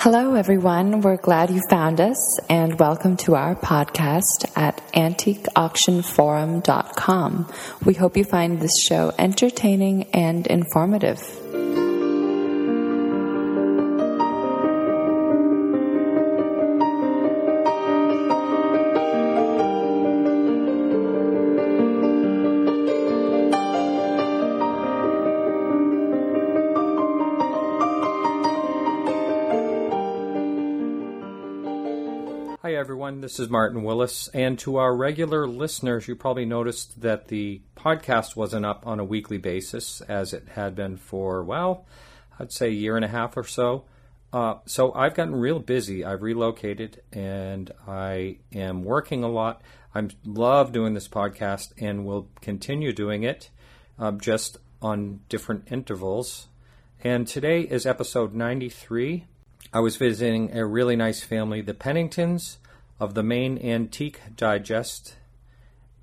Hello, everyone. We're glad you found us and welcome to our podcast at antiqueauctionforum.com. We hope you find this show entertaining and informative. This is Martin Willis. And to our regular listeners, you probably noticed that the podcast wasn't up on a weekly basis as it had been for, well, I'd say a year and a half or so. Uh, so I've gotten real busy. I've relocated and I am working a lot. I love doing this podcast and will continue doing it um, just on different intervals. And today is episode 93. I was visiting a really nice family, the Penningtons of the Maine Antique Digest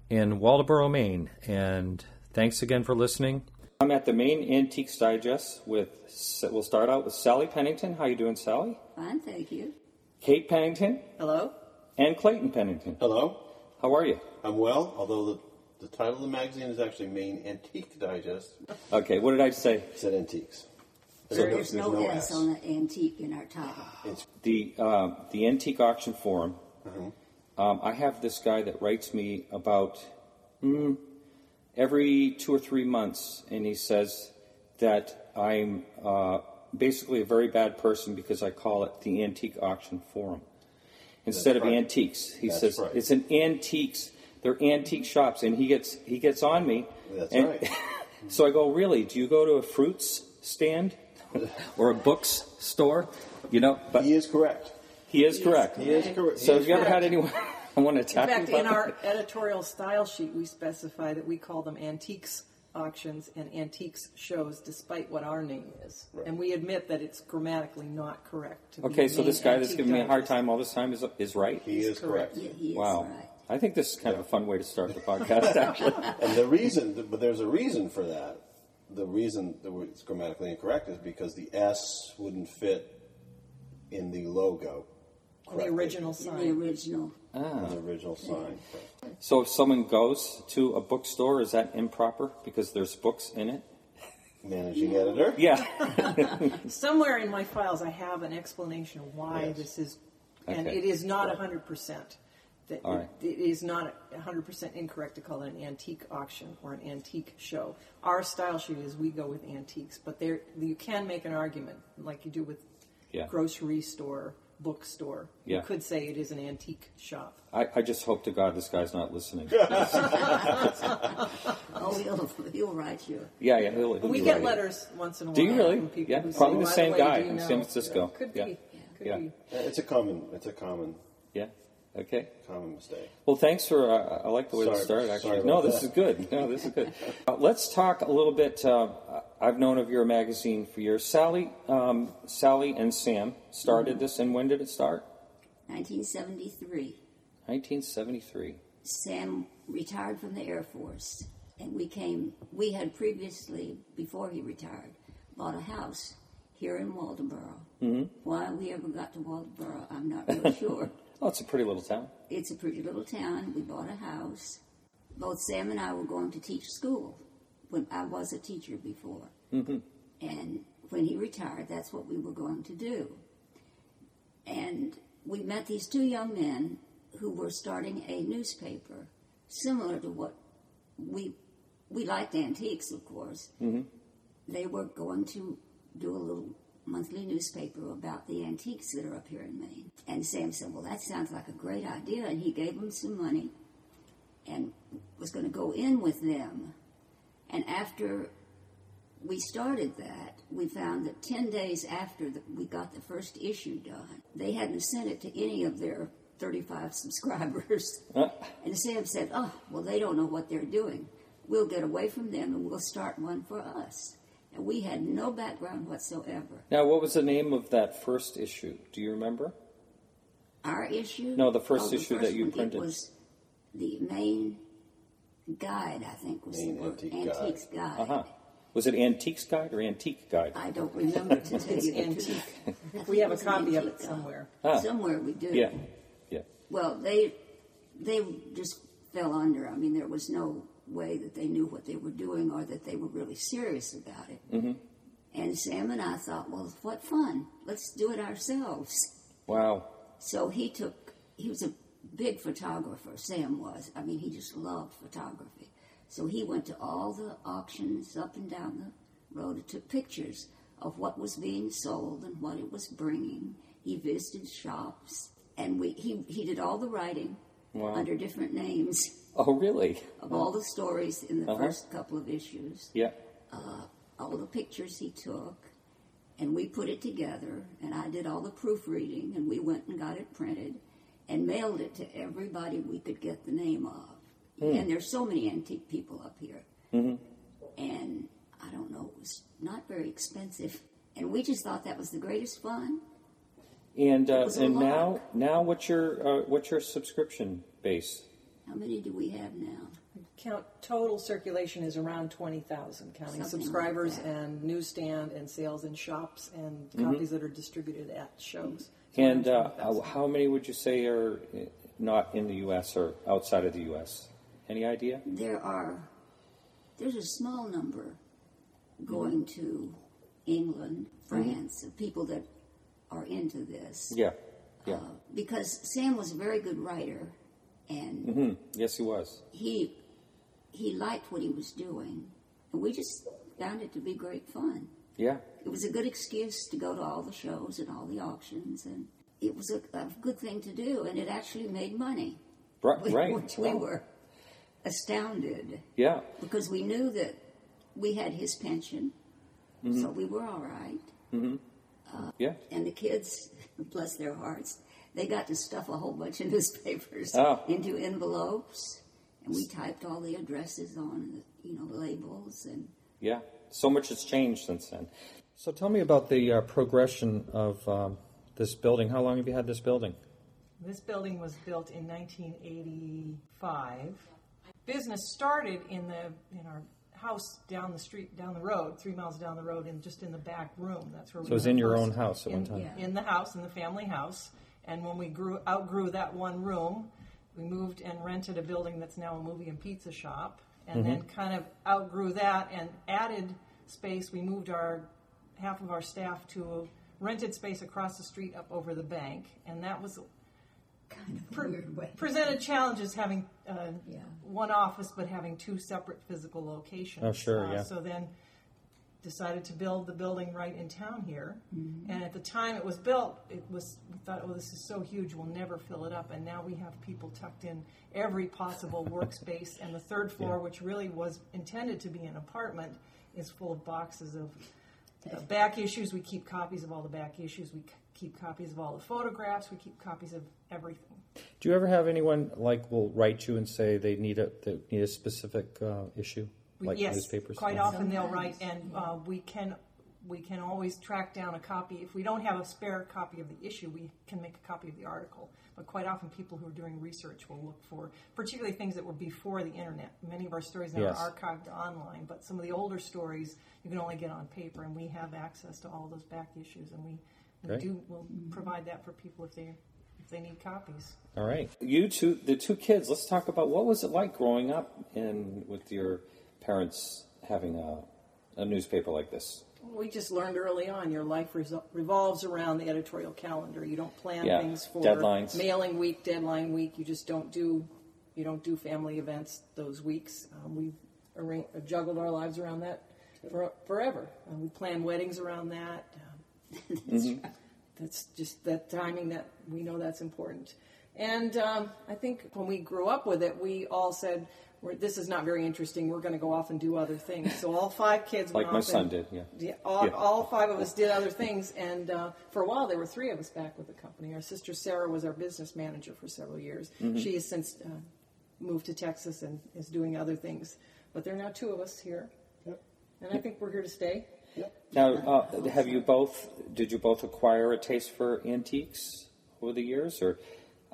in Waldoboro, Maine. And thanks again for listening. I'm at the Maine Antiques Digest with, we'll start out with Sally Pennington. How you doing, Sally? Fine, thank you. Kate Pennington Hello? and Clayton Pennington. Hello, How are you? I'm well, although the, the title of the magazine is actually Maine Antique Digest. Okay, what did I say? It said antiques. There's no, S on the antique in our title. It's the uh, the antique auction forum. Mm-hmm. Um, I have this guy that writes me about mm, every two or three months, and he says that I'm uh, basically a very bad person because I call it the antique auction forum instead That's of right. antiques. He That's says right. it's an antiques. They're antique shops, and he gets he gets on me. That's and- right. so I go, really? Do you go to a fruits stand or a books store? You know, but he is correct. He is correct. He is correct. So have you ever had anyone want to In attack fact, you? in about our editorial style sheet, we specify that we call them antiques auctions and antiques shows, despite what our name is. Right. And we admit that it's grammatically not correct. To that? be Okay, so this guy that's Antique giving me a hard time all this time is is right. He is correct. Yeah, he is Wow. right. I think this is kind of a fun way to start the podcast, actually. And the reason, but there's a reason for that. The reason that it's grammatically incorrect is because the S wouldn't fit in the logo. The original In the sign. original. Ah. In the original sign. So if someone goes to a bookstore, is that improper because there's books in it? Managing editor. Yeah. Somewhere in my files, I have an explanation of why Yes. this is, and Okay. it is not 100%. That All right. it, it is not 100% incorrect to call it an antique auction or an antique show. Our style sheet is we go with antiques, but there you can make an argument like you do with Yeah. grocery store, bookstore. Yeah. You could say it is an antique shop. I, I just hope to God this guy's not listening. Oh, he'll, he'll write you. Yeah, yeah. He'll, he'll We get right. letters once in a while. Do you really? from people Yeah, who say, probably the "By same way, guy do you in? San Francisco. Could Yeah. be. Could Yeah. be. It's a common. It's a common, Yeah. Okay. common mistake. Well, thanks for. Uh, I like the way Sorry- this started. Actually, sorry no, this that. is good. No, this is good. Uh, let's talk a little bit. Uh, I've known of your magazine for years. Sally, um, Sally, and Sam started this. And when did it start? 1973. 1973. Sam retired from the Air Force, and we came. We had previously, before he retired, bought a house here in Waldoboro. Mm-hmm. Why we ever got to Waldoboro, I'm not really sure. Oh, it's a pretty little town. It's a pretty little town. We bought a house. Both Sam and I were going to teach school when I was a teacher before. Mm-hmm. And when he retired, that's what we were going to do. And we met these two young men who were starting a newspaper similar to what we we liked antiques, of course. Mm-hmm. They were going to do a little monthly newspaper about the antiques that are up here in Maine. And Sam said, "Well, that sounds like a great idea," and he gave them some money and was going to go in with them. And after we started that, we found that 10 days after the, we got the first issue done, they hadn't sent it to any of their 35 subscribers. and Sam said, Oh, well, they don't know what they're doing. We'll get away from them and we'll start one for us. And we had no background whatsoever. Now, what was the name of that first issue? Do you remember? Our issue? No, the first Oh, the issue that you one, printed. It was the Maine guide, I think, was Maine the word. Antique Guide. Antiques Guide. Uh huh. Was it Antiques Guide or Antique Guide? I don't remember to tell It's you the antique. truth. I think think we have a was an copy of antique it guy. somewhere. Ah. Somewhere we do. Yeah, yeah. Well, they they just fell under. I mean, there was no way that they knew what they were doing or that they were really serious about it. Mm-hmm. And Sam and I thought, well, what fun! Let's do it ourselves. Wow. So he took. He was a big photographer. Sam was. I mean, he just loved photography. So he went to all the auctions up and down the road and took pictures of what was being sold and what it was bringing. He visited shops, and we he he did all the writing Wow. under different names Oh, really? of all the stories in the Uh-huh. first couple of issues, Yeah. all the pictures he took, and we put it together. And I did all the proofreading, and we went and got it printed and mailed it to everybody we could get the name of. And there's so many antique people up here, and I don't know, it was not very expensive. And we just thought that was the greatest fun. And uh, and now now what's your uh, what's your subscription base? How many do we have now? Count total circulation is around twenty thousand, counting Something subscribers that. and newsstand and sales in shops and copies that are distributed at shows. It's And uh, how many would you say are uh, not in the U.S. or outside of the U.S.? Any idea? there are there's a small number going to England, France, of people that are into this. Yeah. Yeah. Uh, because Sam was a very good writer, and hmm Yes, he was. he he liked what he was doing, and we just found it to be great fun. Yeah. It was a good excuse to go to all the shows and all the auctions, and it was a, a good thing to do, and it actually made money, Right. which right. we Wow. were astounded. Yeah. because we knew that we had his pension, Mm-hmm. so we were all right. Yeah. And the kids, bless their hearts, they got to stuff a whole bunch of newspapers Oh. into envelopes, and we typed all the addresses on, you know, the labels, and Yeah. So much has changed since then. So tell me about the uh, progression of um, this building. How long have you had this building? This building was built in 1985. Business started in the in our house down the street, down the road, three miles down the road, and just in the back room. That's where we So it was in your first- own house at one time? Yeah. In the house, in the family house. And when we grew outgrew that one room, we moved and rented a building that's now a movie and pizza shop. And then Mm-hmm. kind of outgrew that and added space. We moved our half of our staff to a rented space across the street up over the bank, and that was kind of pre- weird way. presented challenges having uh, Yeah. one office but having two separate physical locations. Oh, sure, Uh, yeah. So then decided to build the building right in town here. Mm-hmm. And at the time it was built, it was we thought, oh, this is so huge, we'll never fill it up. And now we have people tucked in every possible workspace. And the third floor, which really was intended to be an apartment, is full of boxes of uh, back issues. We keep copies of all the back issues. We c- keep copies of all the photographs. We keep copies of everything. Do you ever have anyone like will write you and say they need a they need a specific uh, issue, like yes, newspapers? quite Yeah. often they'll write, and uh, we can we can always track down a copy. If we don't have a spare copy of the issue, we can make a copy of the article. But quite often, people who are doing research will look for, particularly things that were before the internet. Many of our stories now Yes. are archived online, but some of the older stories you can only get on paper, and we have access to all those back issues, and we, we Great. do will provide that for people if they if they need copies. All right, you two, the two kids. Let's talk about what was it like growing up in with your parents having a, a newspaper like this. We just learned early on your life resol- revolves around the editorial calendar. You don't plan Yeah, things for deadlines. mailing week, deadline week. You just don't do you don't do family events those weeks. Um, we've arra- juggled our lives around that for, forever. Um, we plan weddings around that. Um, Mm-hmm. that's just that timing that we know that's important. And um, I think when we grew up with it, we all said, We're, "This is not very interesting. We're going to go off and do other things." So all five kids Like went my son and- did, yeah. yeah, all, Yeah. all five of us did other things, and uh, for a while there were three of us back with the company. Our sister Sarah was our business manager for several years. Mm-hmm. She has since uh, moved to Texas and is doing other things, but there are now two of us here, and I think we're here to stay. Now, uh, have you both? Did you both acquire a taste for antiques over the years, or?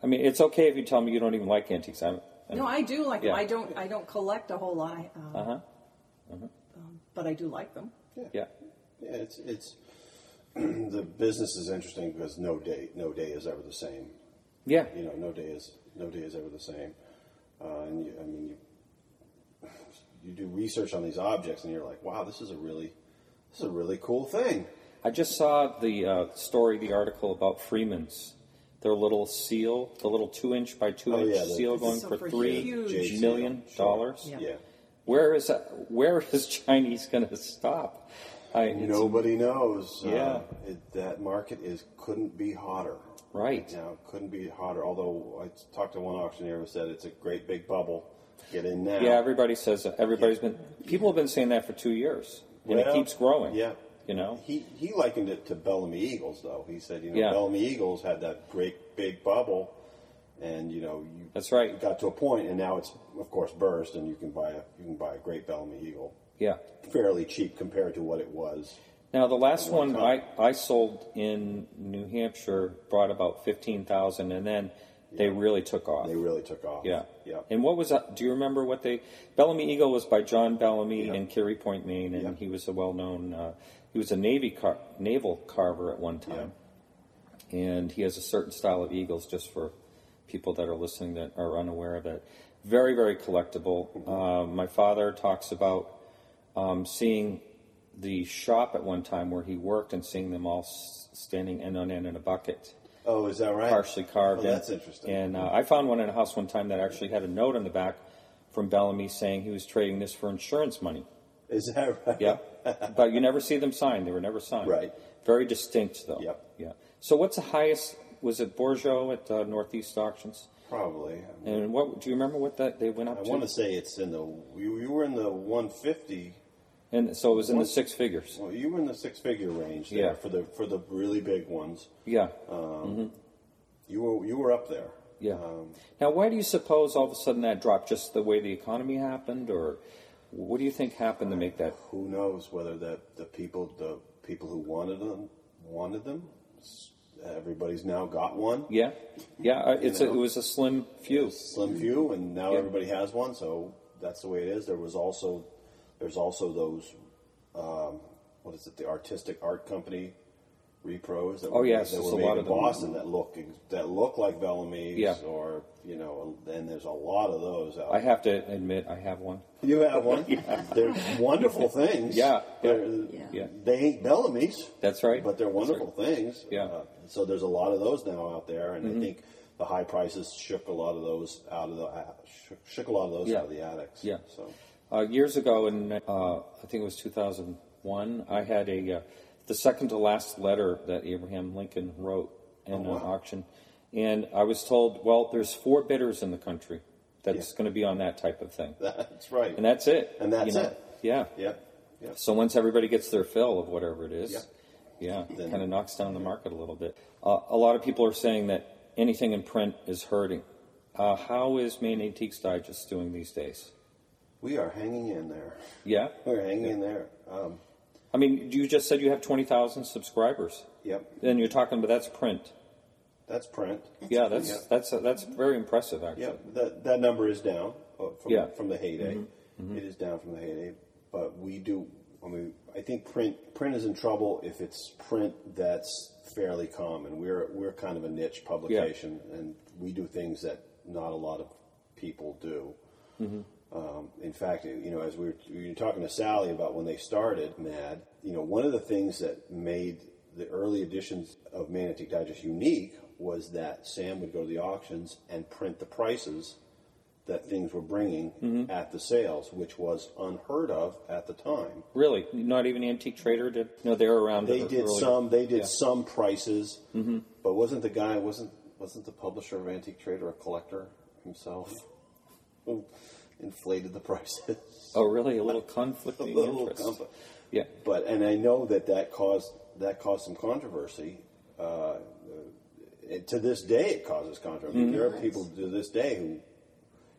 I mean, it's okay if you tell me you don't even like antiques. I'm, I'm No, I do like Yeah. them. I don't. I don't collect a whole lot. Um, Uh huh. um but I do like them. Yeah. Yeah, it's it's the business is interesting because no day no day is ever the same. Yeah. You know, no day is no day is ever the same. Uh, and you, I mean, you you do research on these objects, and you're like, wow, this is a really this is a really cool thing. I just saw the uh, story, the article about Freeman's. Their little seal, the little two inch by two Oh, inch yeah, the- seal going for for three huge- million sure. dollars. Yeah. Yeah. Where is that, where is Chinese going to stop? I, it's- Nobody knows. Yeah. Uh, it, that market is couldn't be hotter. Right. now. Couldn't be hotter. Although I talked to one auctioneer who said it's a great big bubble. Get in now. Yeah, everybody says that. Everybody's been. People have been saying that for two years, and it keeps growing. Yeah. You know. He he likened it to Bellamy Eagles, though. He said, you know, Yeah. Bellamy Eagles had that great big bubble, and you know, you That's right. got to a point, and now it's of course burst, and you can buy a you can buy a great Bellamy Eagle Yeah. fairly cheap compared to what it was. Now the last one one time. I, I sold in New Hampshire brought about fifteen thousand, and then they really took off. They really took off. Yeah. yeah. And what was that? Do you remember what they? Bellamy Eagle was by John Bellamy in Kittery Point, Maine, and he was a well-known. Uh, he was a navy car, naval carver at one time, and he has a certain style of eagles. Just for people that are listening that are unaware of it, very very collectible. Uh, my father talks about um, seeing the shop at one time where he worked and seeing them all s- standing end on end in a bucket Oh, is that right? partially carved. Oh, that's interesting. And uh, I found one in a house one time that actually had a note on the back from Bellamy saying he was trading this for insurance money. is that right? Yeah, but you never see them signed. They were never signed. Right. Very distinct though. Yep. Yeah. So what's the highest? Was it Bourgeault at uh, Northeast Auctions? Probably. And what do you remember? What that they went up I to? I want to say it's in the you, you were in the 150. And so it was in the six figures. Well, you were in the six figure range there Yeah. for the for the really big ones. Yeah. You were you were up there. Yeah. Um, now, why do you suppose all of a sudden that dropped? Just the way the economy happened, or what do you think happened to make that? who knows whether that the people the people who wanted them wanted them. Everybody's now got one. Yeah, yeah. uh, It's a, it was a slim few. Slim few, and now Yeah. everybody has one. So that's the way it is. There was also there's also those um, what is it? The artistic art company repros that Oh, were, yes, that there's were a made lot in of. Boston that look that look like Bellamy's Yeah. or you know, and there's a lot of those out. I have to admit, I have one. You have one. yeah. They're wonderful things. Yeah, yeah. They're- Yeah. They ain't Bellamy's, That's right. but they're That's wonderful things. Yeah. Mm-hmm. Uh, so there's a lot of those now out there, and I think the high prices shook a lot of those out of the uh, shook, shook a lot of those Yeah. out of the attics. Yeah. So Uh, years ago, in uh, I think it was 2001, I had a uh, the second to last letter that Abraham Lincoln wrote in Oh, an auction, and I was told, well, there's four bidders in the country that's Yeah. going to be on that type of thing, that's right. and that's it. And that's you know? it. Yeah. yeah. Yeah. So once everybody gets their fill of whatever it is, Yeah. yeah, kind of knocks down the market a little bit. Uh, a lot of people are saying that anything in print is hurting. Uh, how is Maine Antiques Digest doing these days? We are hanging in there. Yeah, We're hanging in there. Um, I mean, you just said you have twenty thousand subscribers. yep. Then you're talking, but that's print. That's print. yeah, that's Yeah. that's that's very impressive, actually. Yeah, that that number is down uh, from Yeah. Mm-hmm. from the heyday. It is down from the heyday, but we do. I mean, I think print print is in trouble if it's print that's fairly common. We're we're kind of a niche publication, and we do things that not a lot of people do. Mm-hmm. Um, in fact, you know, as we were, we were talking to Sally about when they started Mad, you know, one of the things that made the early editions of Antique Digest unique was that Sam would go to the auctions and print the prices that things were bringing Mm-hmm. at the sales, which was unheard of at the time. Really, not even Antique Trader did. No, they were around. They did some. They did Yeah. some prices, but wasn't the guy wasn't wasn't the publisher of Antique Trader a collector himself? Who inflated the prices? Oh, really? A little a conflicting little interest. compli- Yeah. But and I know that that caused that caused some controversy. Uh, it, to this day, it causes controversy. Mm-hmm. There are people to this day who,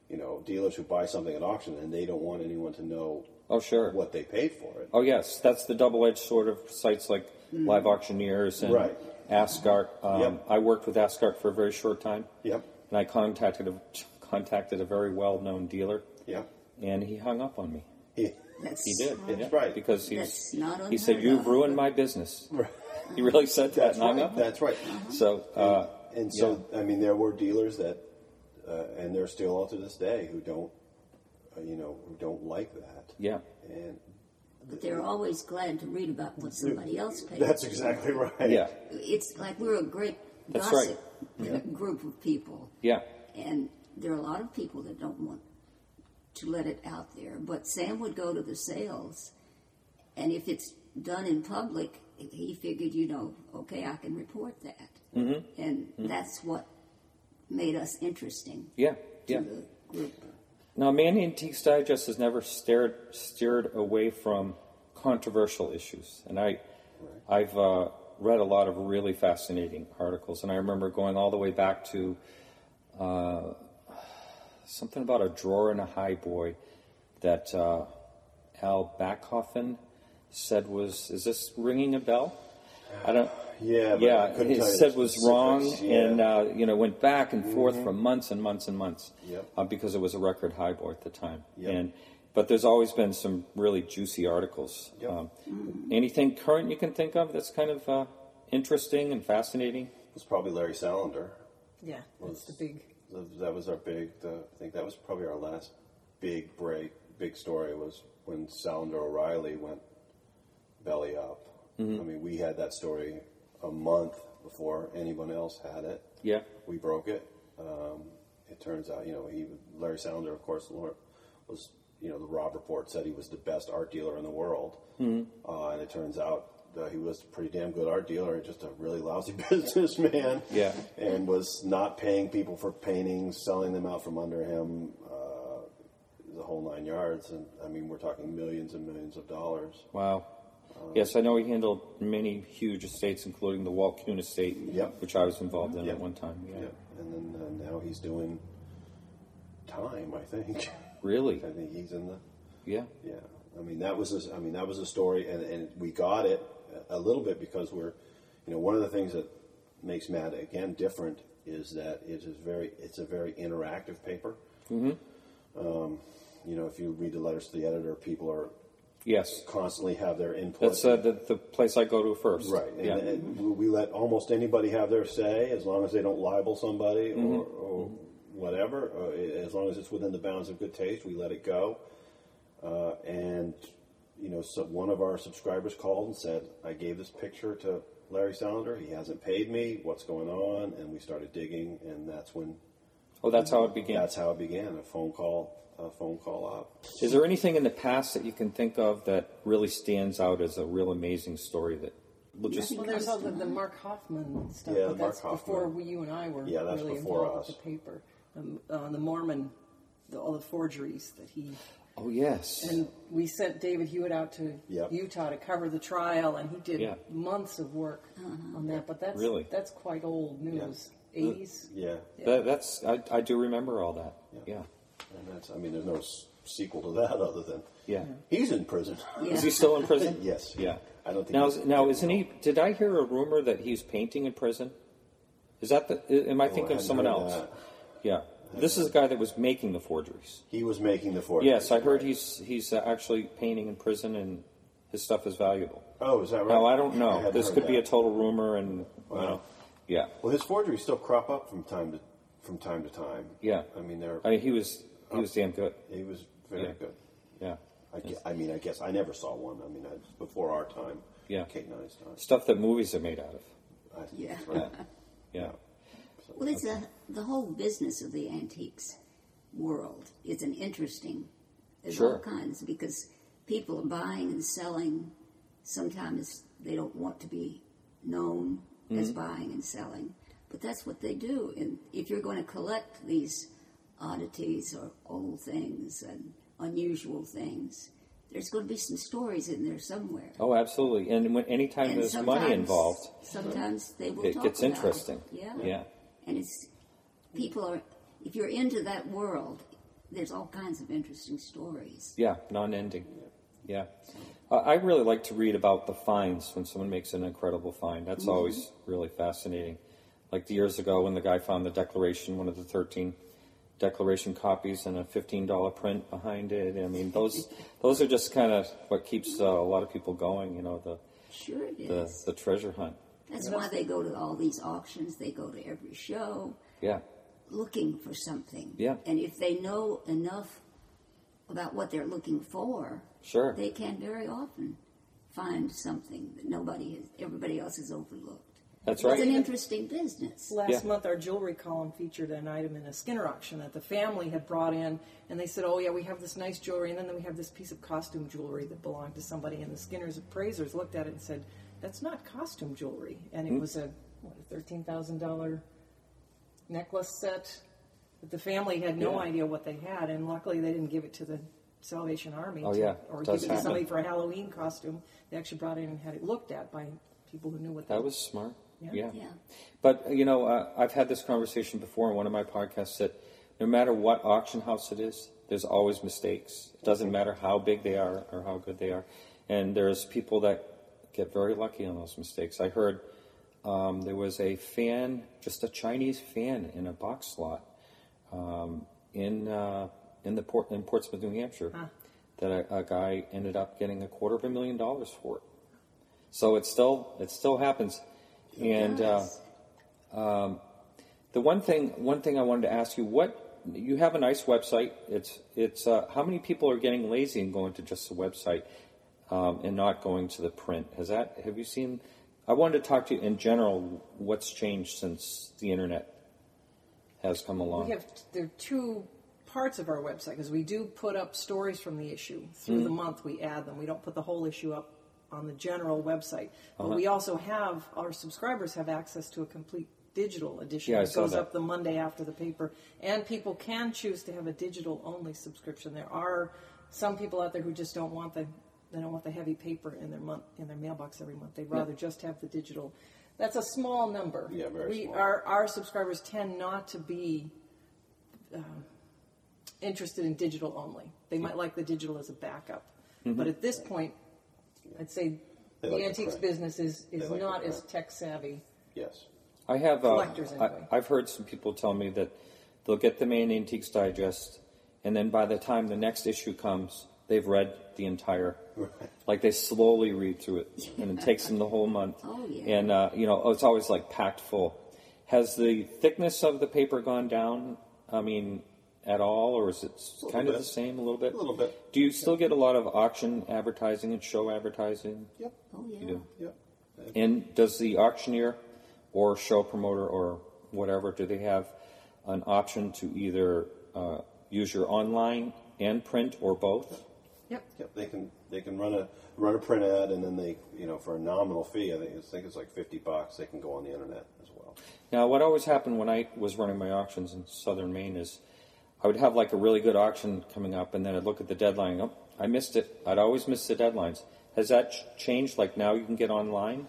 you know, dealers who buy something at auction and they don't want anyone to know Oh, sure. what they paid for it. Oh, yes. That's the double-edged sword of sites like Live Auctioneers and Right. Askart. Um, Yep. I worked with Askart for a very short time. Yep. And I contacted a, contacted a very well-known dealer, Yep. and he hung up on me. He, That's He did. That's yeah, right. Because he's, That's not he said, "You've of." ruined my business." Right. He really said that. That's and hung right. up. That's right. So, uh, And so, I mean, there were dealers that, uh, and there are still are to this day, who don't, uh, you know, who don't like that. yeah, And But they're always glad to read about what somebody else paid. that's exactly right. yeah, It's like we're a great That's gossip group of people. yeah, And there are a lot of people that don't want to let it out there. But Sam would go to the sales, and if it's done in public, he figured, you know, okay, I can report that. Mm-hmm. And that's what made us interesting yeah, yeah. the group. Now, Maine Antiques Digest has never stared, steered away from controversial issues, and I, I've uh, read a lot of really fascinating articles, and I remember going all the way back to uh, something about a drawer in a high boy that uh, Al Backhoffen said was. Is this ringing a bell? I don't. Yeah, but yeah. couldn't He tell you the said was wrong, yeah. and uh, you know went back and forth for months and months and months Yep. uh, because it was a record high boy at the time. Yep. And but there's always been some really juicy articles. Yep. Um, anything current you can think of that's kind of uh, interesting and fascinating? It's probably Larry Salander. Yeah, that's the big. That was our big. The, I think that was probably our last big break, big story was when Salander O'Reilly went belly up. I mean, we had that story a month before anyone else had it. Yeah. we broke it. Um, it turns out, you know, he Larry Salander, of course, was you know the Robb Report said he was the best art dealer in the world, uh, and it turns out uh, he was a pretty damn good art dealer, just a really lousy businessman. Yeah. and was not paying people for paintings, selling them out from under him. Uh, the whole nine yards, and I mean, we're talking millions and millions of dollars. Wow. yes, I know he handled many huge estates, including the Walt Kuhn estate, Yep. which I was involved in Yep. at one time. Yeah. Yeah, and then uh, now he's doing time. I think. Really? I think he's in the. Yeah. Yeah, I mean that was a, I mean that was a story, and, and we got it a little bit because we're, you know, one of the things that makes Mad again different is that it is very it's a very interactive paper. Mm-hmm. Um, you know, if you read the letters to the editor, people are Yes. constantly have their input. That's uh, the, the place I go to first. Right, and, Yeah. and we- let almost anybody have their say as long as they don't libel somebody Mm-hmm. or, or whatever. Uh, as long as it's within the bounds of good taste, we let it go. Uh, and you know, so one of our subscribers called and said, "I gave this picture to Larry Salander. He hasn't paid me. What's going on?" And we started digging, and that's when Oh, that's how it began. that's how it began. A phone call, a phone call up. Is there anything in the past that you can think of that really stands out as a real amazing story that we'll just Well, there's all the, the Mark Hofmann stuff, Yeah, but Mark that's before Hofmann. we, you and I were Yeah, that's really before involved us. with the paper. Um, uh, the Mormon, the, all the forgeries that he Oh yes. and we sent David Hewett out to Yep. Utah to cover the trial, and he did Yeah. months of work uh-huh. on that. But that's Really? that's quite old news, uh, eighties. Yeah, That, that's I, I do remember all that. Yeah. and that's. I mean, there's no s- sequel to that other than Yeah. he's in prison. Yeah. Is he still in prison? Yes. Yeah. I don't think Now, is- now isn't he? Did I hear a rumor that he's painting in prison? Is that the? Am I oh, thinking I of someone else? that. Yeah. This is the guy that was making the forgeries. He was making the forgeries. Yes, I heard right. he's he's uh, actually painting in prison and his stuff is valuable. Oh, is that right? Now I don't know. hadn't this heard could be a total rumor, and you know, yeah, Well, his forgeries still crop up from time to from time to time. yeah. I mean, they're. I mean, he was he was damn good. he was very Yeah. good. Yeah. I, gue- I mean, I guess I never saw one. I mean, I, before our time. Yeah. Kate and I's time. Stuff that movies are made out of. I, Yeah. right. Yeah. Well, it's a, the whole business of the antiques world is an interesting. There's Sure. all kinds because people are buying and selling. Sometimes they don't want to be known as Mm-hmm. buying and selling, but that's what they do. And if you're going to collect these oddities or old things and unusual things, there's going to be some stories in there somewhere. Oh, absolutely. And when anytime And there's money involved, Sometimes they will it gets interesting. It. Yeah. Yeah. And it's people are if you're into that world, there's all kinds of interesting stories. Yeah, non-ending. Yeah, uh, I really like to read about the finds when someone makes an incredible find. That's always really fascinating. Like the years ago when the guy found the Declaration, one of the thirteen declaration copies and a fifteen dollar print behind it. I mean, those those are just kind of what keeps uh, a lot of people going. You know, the Sure it the, is. the treasure hunt. That's why they go to all these auctions. They go to every show Yeah, looking for something. Yeah. And if they know enough about what they're looking for, sure. they can very often find something that nobody has, everybody else has overlooked. That's right. It's an interesting business. Last Yeah. month, our jewelry column featured an item in a Skinner auction that the family had brought in, and they said, "Oh yeah, we have this nice jewelry, and then we have this piece of costume jewelry that belonged to somebody." And the Skinner's appraisers looked at it and said, "That's not costume jewelry," and it hmm. was a what, a thirteen thousand dollar necklace set. that the family had no Yeah. idea what they had, and luckily they didn't give it to the Salvation Army, Oh, to- yeah, or does give it to somebody for a Halloween costume. They actually brought it in and had it looked at by people who knew what they That was smart. Yeah. Yeah. Yeah. But you know, uh, I've had this conversation before in one of my podcasts that no matter what auction house it is, there's always mistakes. It doesn't matter how big they are or how good they are, and there's people that get very lucky on those mistakes. I heard um, there was a fan, just a Chinese fan, in a box slot um, in uh, in the port in Portsmouth, New Hampshire, that a, a guy ended up getting a quarter of a million dollars for it. So it still it still happens, and. Uh, Yes. the one thing, one thing I wanted to ask you, what you have a nice website. It's it's uh, how many people are getting lazy and going to just the website um, and not going to the print? Has that have you seen? I wanted to talk to you in general. What's changed since the internet has come along? We have there are two parts of our website because we do put up stories from the issue through Mm-hmm. the month. We add them. We don't put the whole issue up on the general website, but Uh-huh. we also have our subscribers have access to a complete digital edition Yeah, I that saw goes that. up the Monday after the paper, and people can choose to have a digital only subscription. There are some people out there who just don't want the they don't want the heavy paper in their month in their mailbox every month. They'd rather just have the digital. That's a small number. Yeah, very we, small. Our our subscribers tend not to be interested in digital only. They might like the digital as a backup. But at this point, I'd say Mm-hmm. They the like antiques print. business is, is like not as tech savvy. Yes. I have. Uh, Collectors, anyway. I, I've heard some people tell me that they'll get the Maine Antiques Digest, and then by the time the next issue comes, they've read the entire. Like they slowly read through it, and it takes them the whole month. Oh, yeah. And uh, you know, it's always like packed full. Has the thickness of the paper gone down? I mean, at all, or is it kind of the same? A little bit. A little bit. Do you still get a lot of auction advertising and show advertising? Yep. Oh, yeah. You do. Yep. And does the auctioneer or show promoter or whatever, do they have an option to either uh, use your online and print or both? Yep. Yep. They can they can run a run a print ad and then they you know for a nominal fee I think it's, I think it's like fifty bucks they can go on the internet as well. Now, what always happened when I was running my auctions in southern Maine is I would have like a really good auction coming up, and then I'd look at the deadline. Oh, I missed it. I'd always miss the deadlines. Has that ch- changed? Like now you can get online?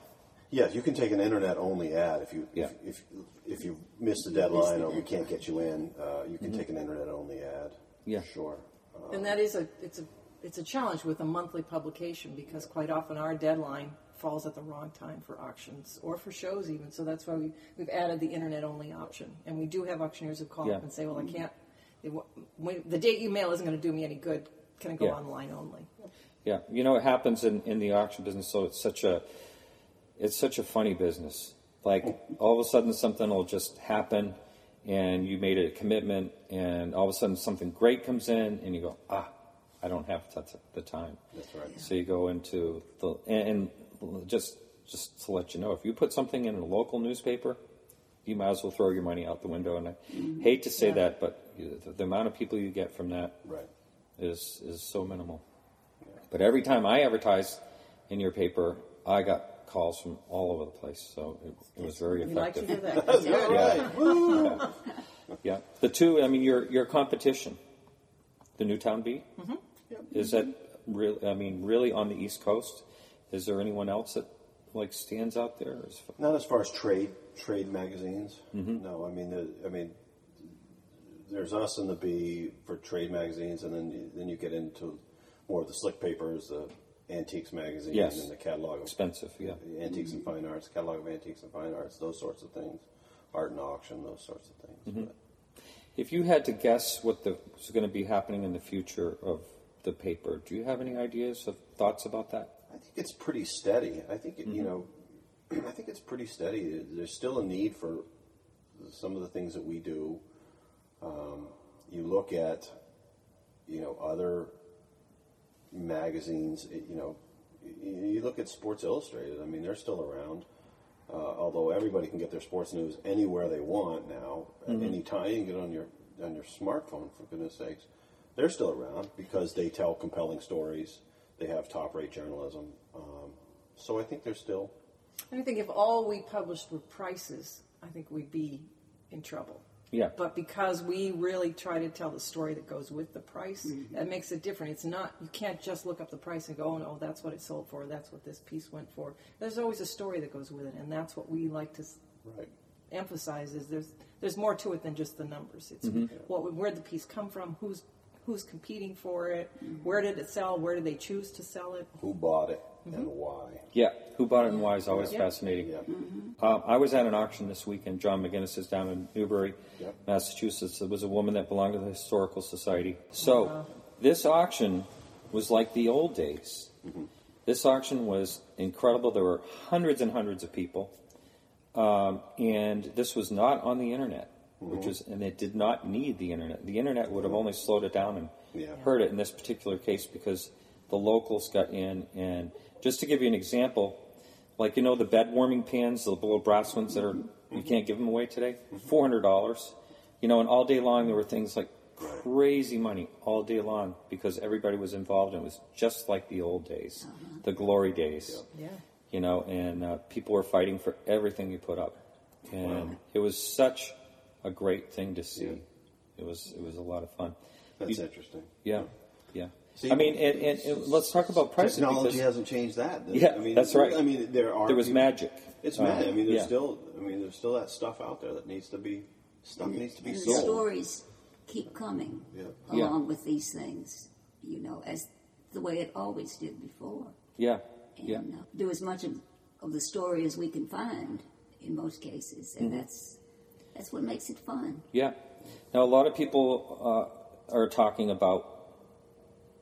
Yeah, you can take an internet only ad if you Yeah. if, if if you miss the deadline or we can't get you in. Uh, you can take an internet only ad. Yeah. Sure. Uh, And that is a it's a it's a challenge with a monthly publication because quite often our deadline falls at the wrong time for auctions or for shows even. So that's why we we've added the internet only option. And we do have auctioneers who call Yeah. up and say, "Well, I can't. They, wa- when, the date you mail isn't going to do me any good. Can I go Yeah. online only?" Yeah, you know it happens in, in the auction business, so it's such a it's such a funny business. Like all of a sudden something will just happen, and you made a commitment, and all of a sudden something great comes in, and you go, ah, I don't have the, the time. That's right. So you go into the and, and just just to let you know, if you put something in a local newspaper, you might as well throw your money out the window. And I hate to say that, but you- the, the amount of people you get from that Right. is is so minimal. But every time I advertised in your paper, I got calls from all over the place, so it, it was very effective. We like to effective. hear that. Yeah. yeah, the two. I mean, your your competition, the Newtown Bee, Mm-hmm. Is that really? I mean, really on the East Coast? Is there anyone else that like stands out there? As far- Not as far as trade trade magazines. Mm-hmm. No, I mean, the, I mean, there's us and the Bee for trade magazines, and then you, then you get into more of the slick papers, the antiques magazine, Yes. and the catalog of Expensive, yeah. the antiques and fine arts, catalog of antiques and fine arts, those sorts of things, art and auction, those sorts of things. Mm-hmm. If you had to guess what the, was going to be happening in the future of the paper, do you have any ideas of thoughts about that? I think it's pretty steady. I think it, you know, I think it's pretty steady. There's still a need for some of the things that we do. Um, you look at, you know, other magazines. You know, you you look at Sports Illustrated. I mean, they're still around. Uh, although everybody can get their sports news anywhere they want now, at any time. You can get it on your on your smartphone, for goodness sakes. They're still around because they tell compelling stories. They have top rate journalism. Um, so I think they're still. And I think if all we published were prices, I think we'd be in trouble. Yeah. But because we really try to tell the story that goes with the price, that makes it different. It's not you can't just look up the price and go, oh no, that's what it sold for. That's what this piece went for. There's always a story that goes with it, and that's what we like to Right. emphasize. Is there's there's more to it than just the numbers. It's what where did the piece come from? Who's who's competing for it? Where did it sell? Where did they choose to sell it? Who bought it and why? Yeah, who bought it and why is always Yeah. fascinating. Yeah. Um, I was at an auction this weekend. John McInnis is down in Newbury, Yep. Massachusetts. There was a woman that belonged to the Historical Society. So this auction was like the old days. This auction was incredible. There were hundreds and hundreds of people, um, and this was not on the internet, which mm-hmm. was, and it did not need the internet. The internet would have mm-hmm. only slowed it down and Yeah. hurt it in this particular case because the locals got in. And just to give you an example, like you know the bed warming pans, the little brass ones that are mm-hmm. you can't give them away today, four hundred dollars. You know, and all day long there were things like crazy money all day long because everybody was involved and it was just like the old days, uh-huh. the glory days. Yeah. You know, and uh, people were fighting for everything you put up, and it was such a great thing to see. It was it was a lot of fun. That's You- interesting. yeah, yeah. See, I mean, and, and, and let's talk about prices. Technology because hasn't changed that. Yeah, I mean, that's right. I mean, there are there was people- magic. It's Uh, mad. I mean, there's yeah. still. I mean, there's still that stuff out there that needs to be. Stuff needs to be And the stories keep coming Yeah. Yeah. along with these things, you know, as the way it always did before. Yeah, And yeah, uh, do as much of, of the story as we can find in most cases, Mm-hmm. and that's that's what makes it fun. yeah. Now a lot of people uh, are talking about,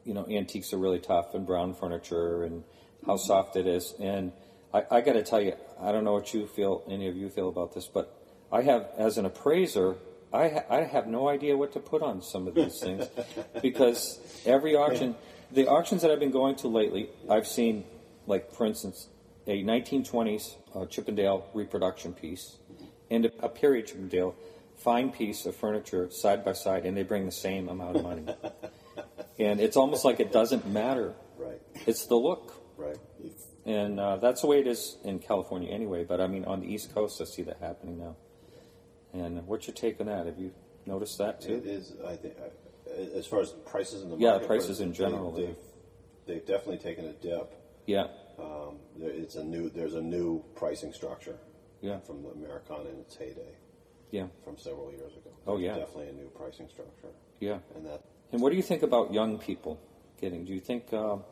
you know, antiques are really tough and brown furniture and how soft it is. And I, I got to tell you, I don't know what you feel, any of you feel about this, but I have, as an appraiser, I, ha- I have no idea what to put on some of these things because every auction, the auctions that I've been going to lately, I've seen, like for instance, a 1920s uh, Chippendale reproduction piece and a, a period Chippendale fine piece of furniture side by side, and they bring the same amount of money. and it's almost like it doesn't matter. Right. It's the look. Right. And uh, that's the way it is in California anyway. But I mean, on the East Coast, I see that happening now. And what's your take on that? Have you noticed that too? is. I think. I- As far as prices in the Yeah, market, prices in general, They, have they've definitely taken a dip. Yeah, Um, it's a new. There's a new pricing structure. Yeah. From the Americana in its heyday, yeah, from several years ago. Oh, There's yeah. Definitely a new pricing structure. yeah. And that. And what do you think about young people getting? Do you think um,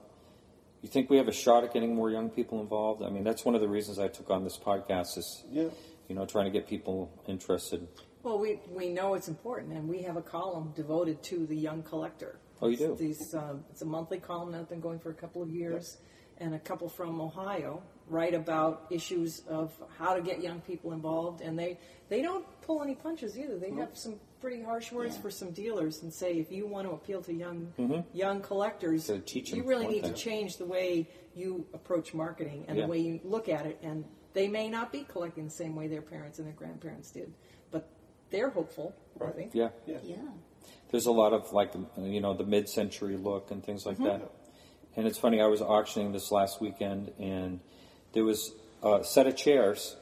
you think we have a shot at getting more young people involved? I mean, that's one of the reasons I took on this podcast is Yeah. you know trying to get people interested. Well, we, we know it's important, and we have a column devoted to the young collector. Oh, you do? These, um, it's a monthly column that's been going for a couple of years, and a couple from Ohio write about issues of how to get young people involved, and they, they don't pull any punches either. They have some pretty harsh words for some dealers and say if you want to appeal to young mm-hmm. young collectors, So teach you really need thing. to change the way you approach marketing and Yeah. the way you look at it. And they may not be collecting the same way their parents and their grandparents did, but they're hopeful. I Right. think. Yeah, Yeah. Yeah. there's a lot of like you know the mid-century look and things like mm-hmm. that. And it's funny, I was auctioning this last weekend, and there was a set of chairs,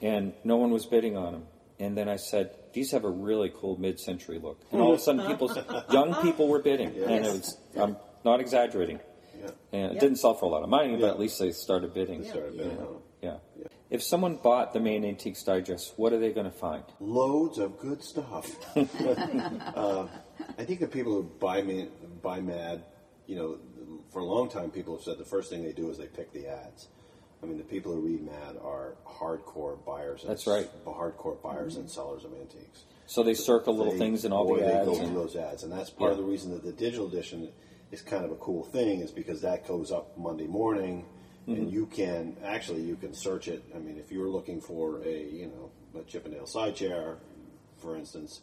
and no one was bidding on them. And then I said, "These have a really cool mid-century look." And all of a sudden, people, young people were bidding, and it was. I'm not exaggerating. Yeah. And it Yeah. didn't sell for a lot of money, but Yeah. at least they started bidding. Started bidding on 'em. Yeah. If someone bought the Maine Antiques Digest, what are they going to find? Loads of good stuff. uh, I think the people who buy me buy Mad, you know, for a long time, people have said the first thing they do is they pick the ads. I mean, the people who read Mad are hardcore buyers. and That's right. Hardcore buyers and sellers of antiques. So they circle little They- things in all boy, the they ads. go and- those ads, and that's part of the reason that the digital edition is kind of a cool thing, is because that goes up Monday morning, Mm-hmm. and you can actually you can search it. I mean, if you're looking for a you know a Chippendale side chair, for instance,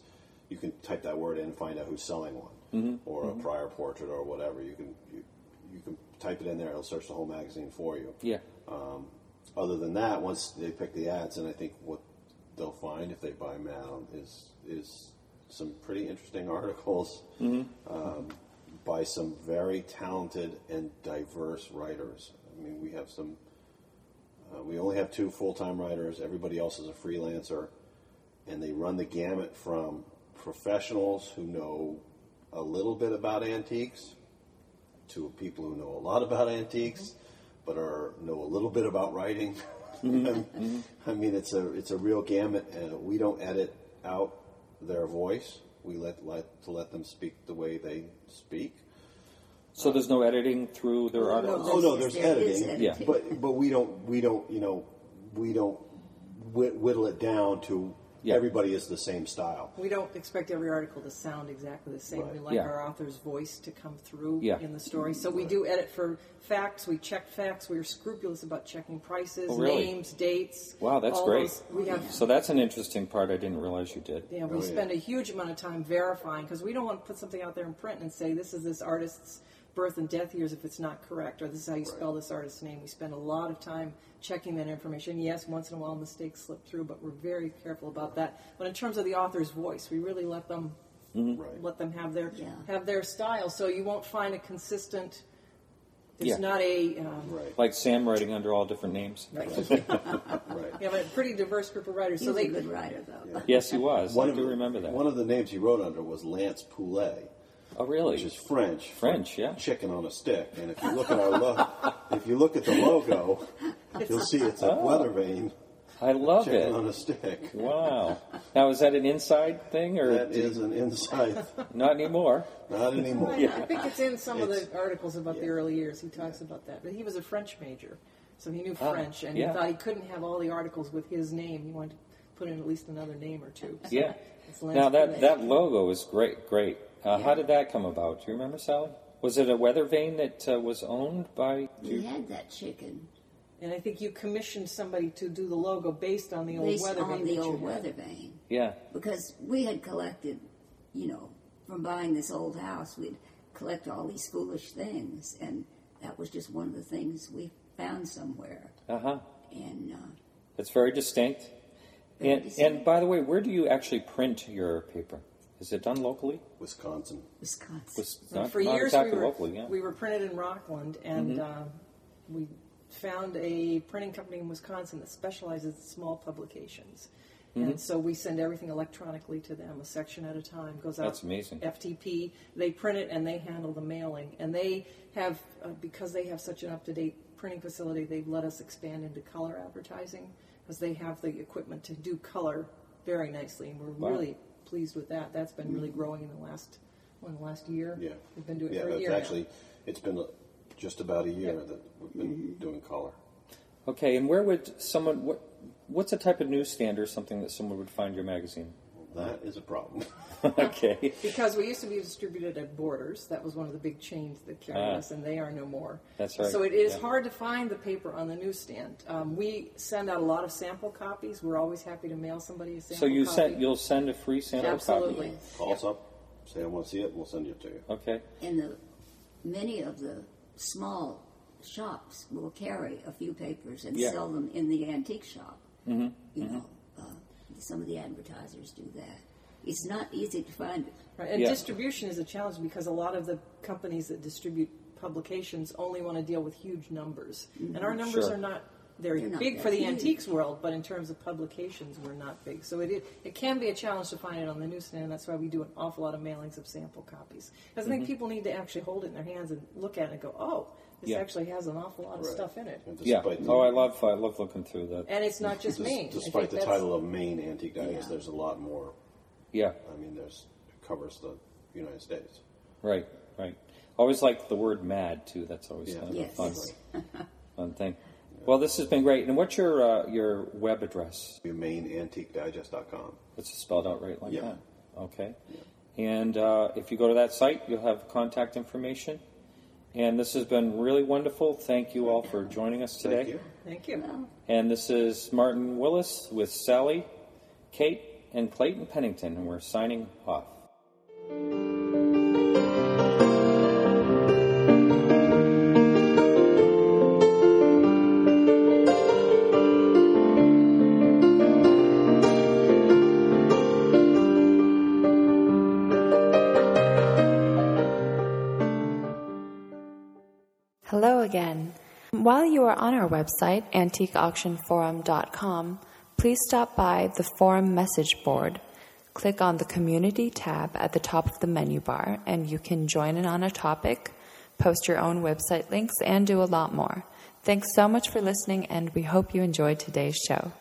you can type that word in and find out who's selling one, Mm-hmm. or a prior portrait or whatever. You can you, you can type it in there; it'll search the whole magazine for you. yeah. Um, other than that, once they pick the ads, and I think what they'll find if they buy Mal is is some pretty interesting articles um, by some very talented and diverse writers. I mean, we have some. Uh, we only have two full time writers. Everybody else is a freelancer, and they run the gamut from professionals who know a little bit about antiques to people who know a lot about antiques, but are know a little bit about writing. Mm-hmm. Mm-hmm. I mean, it's a it's a real gamut, and we don't edit out their voice. We let let to let them speak the way they speak. So there's no editing through their No, articles. Oh no, there's there is editing, editing. but but we don't we don't you know we don't whittle it down to Yeah. everybody is the same style. We don't expect every article to sound exactly the same. Right. We like Yeah. our author's voice to come through Yeah. in the story. So we do edit for facts. We check facts. We are scrupulous about checking prices, Oh, really? names, dates. Wow, that's great. those- we have So that's an interesting part I didn't realize you did. Yeah, we Oh, yeah. spend a huge amount of time verifying because we don't want to put something out there in print and say this is this artist's birth and death years if it's not correct, or this is how you spell this artist's name. We spend a lot of time checking that information. Yes, once in a while mistakes slip through, but we're very careful about that. But in terms of the author's voice, we really let them Right. let them have their Yeah. have their style. So you won't find a consistent. It's Yeah. not a. Um, Right. Like Sam writing under all different names. Right. We have a pretty diverse group of writers. He so was they a good writer, though. Yes, he was. I of do the- remember that. One of the names he wrote under was Lance Poulet. Oh, really? which is French. French, yeah. Chicken on a stick. And if you look at our logo, if you look at the logo, you'll see it's a Oh. weather vane I love chicken it. on a stick. Wow. Now, is that an inside thing or That is an inside. not anymore? Not anymore. I think it's in some of the articles about the early years. He talks about that. But he was a French major, so he knew Ah, French, and yeah. he thought he couldn't have all the articles with his name. He wanted to put in at least another name or two. So Yeah. Now that that logo is great. Great. Uh, How did that come about? Do you remember, Sally? Was it a weather vane that uh, was owned by? We had that chicken and I think you commissioned somebody to do the logo based on the old weather on vane the that you old weather vane. Yeah. because we had collected, you know, from buying this old house, we'd collect all these foolish things, and that was just one of the things we found somewhere. Uh huh. And uh, It's very distinct. Very And distinct. and by the way, where do you actually print your paper? Is it done locally? Wisconsin. Wisconsin, Was And not, for not years exactly we were, locally. Yeah. we were printed in Rockland, and Mm-hmm. uh, we found a printing company in Wisconsin that specializes in small publications. Mm-hmm. And so we send everything electronically to them, a section at a time. Goes out. That's amazing. FTP. They print it and they handle the mailing. And they have, uh, because they have such an up-to-date printing facility, they've let us expand into color advertising because they have the equipment to do color very nicely, and we're Wow. really pleased with that. That's been really mm-hmm. growing in the last, well, in the last year. Yeah. We've been doing it Yeah, for a it's year. now. actually, it's been just about a year Yep. that we've been mm-hmm. doing color. Okay, and where would someone what what's a type of newsstand or something that someone would find your magazine? That is a problem. okay. Because we used to be distributed at Borders. That was one of the big chains that carried Ah. us, and they are no more. That's right, So it is yeah. hard to find the paper on the newsstand. Um, we send out a lot of sample copies. We're always happy to mail somebody a sample So you copy. sent you'll send a free sample Absolutely. copy. Absolutely. Call us up, say I want to see it, we'll send it to you. Okay. and the many of the small shops will carry a few papers and Yeah. sell them in the antique shop. Mm-hmm. You know, uh, some of the advertisers do that. It's not easy to find it. Right. And Yeah. distribution is a challenge because a lot of the companies that distribute publications only want to deal with huge numbers. And mm-hmm. our numbers Sure. are not very They're big that for the huge. antiques world, but in terms of publications, we're not big. So it, is, it can be a challenge to find it on the newsstand, and that's why we do an awful lot of mailings of sample copies. Because I think mm-hmm. people need to actually hold it in their hands and look at it and go, oh, this Yeah. actually has an awful lot of Right. stuff in it. And Yeah. despite the- Oh, I love I love looking through that. And it's not just des- Maine. I Despite think the that's- title of Maine Antique Digest, Yeah. there's a lot more. Yeah. I mean, there's it covers the United States. Right. Right. Always like the word "mad" too. That's always Yeah. kind of Yes. a fun fun thing. Well, this has been great. And what's your uh, your web address? MaineAntiqueDigest.com. It's spelled out right like Yeah. that. Okay. And uh, if you go to that site, you'll have contact information. And this has been really wonderful. Thank you all for joining us today. Thank you. Thank you. Well, And this is Martin Willis with Sally, Kate, and Clayton Pennington, and we're signing off. While you are on our website, antiqueauctionforum.com, please stop by the forum message board. Click on the community tab at the top of the menu bar, and you can join in on a topic, post your own website links, and do a lot more. Thanks so much for listening, and we hope you enjoyed today's show.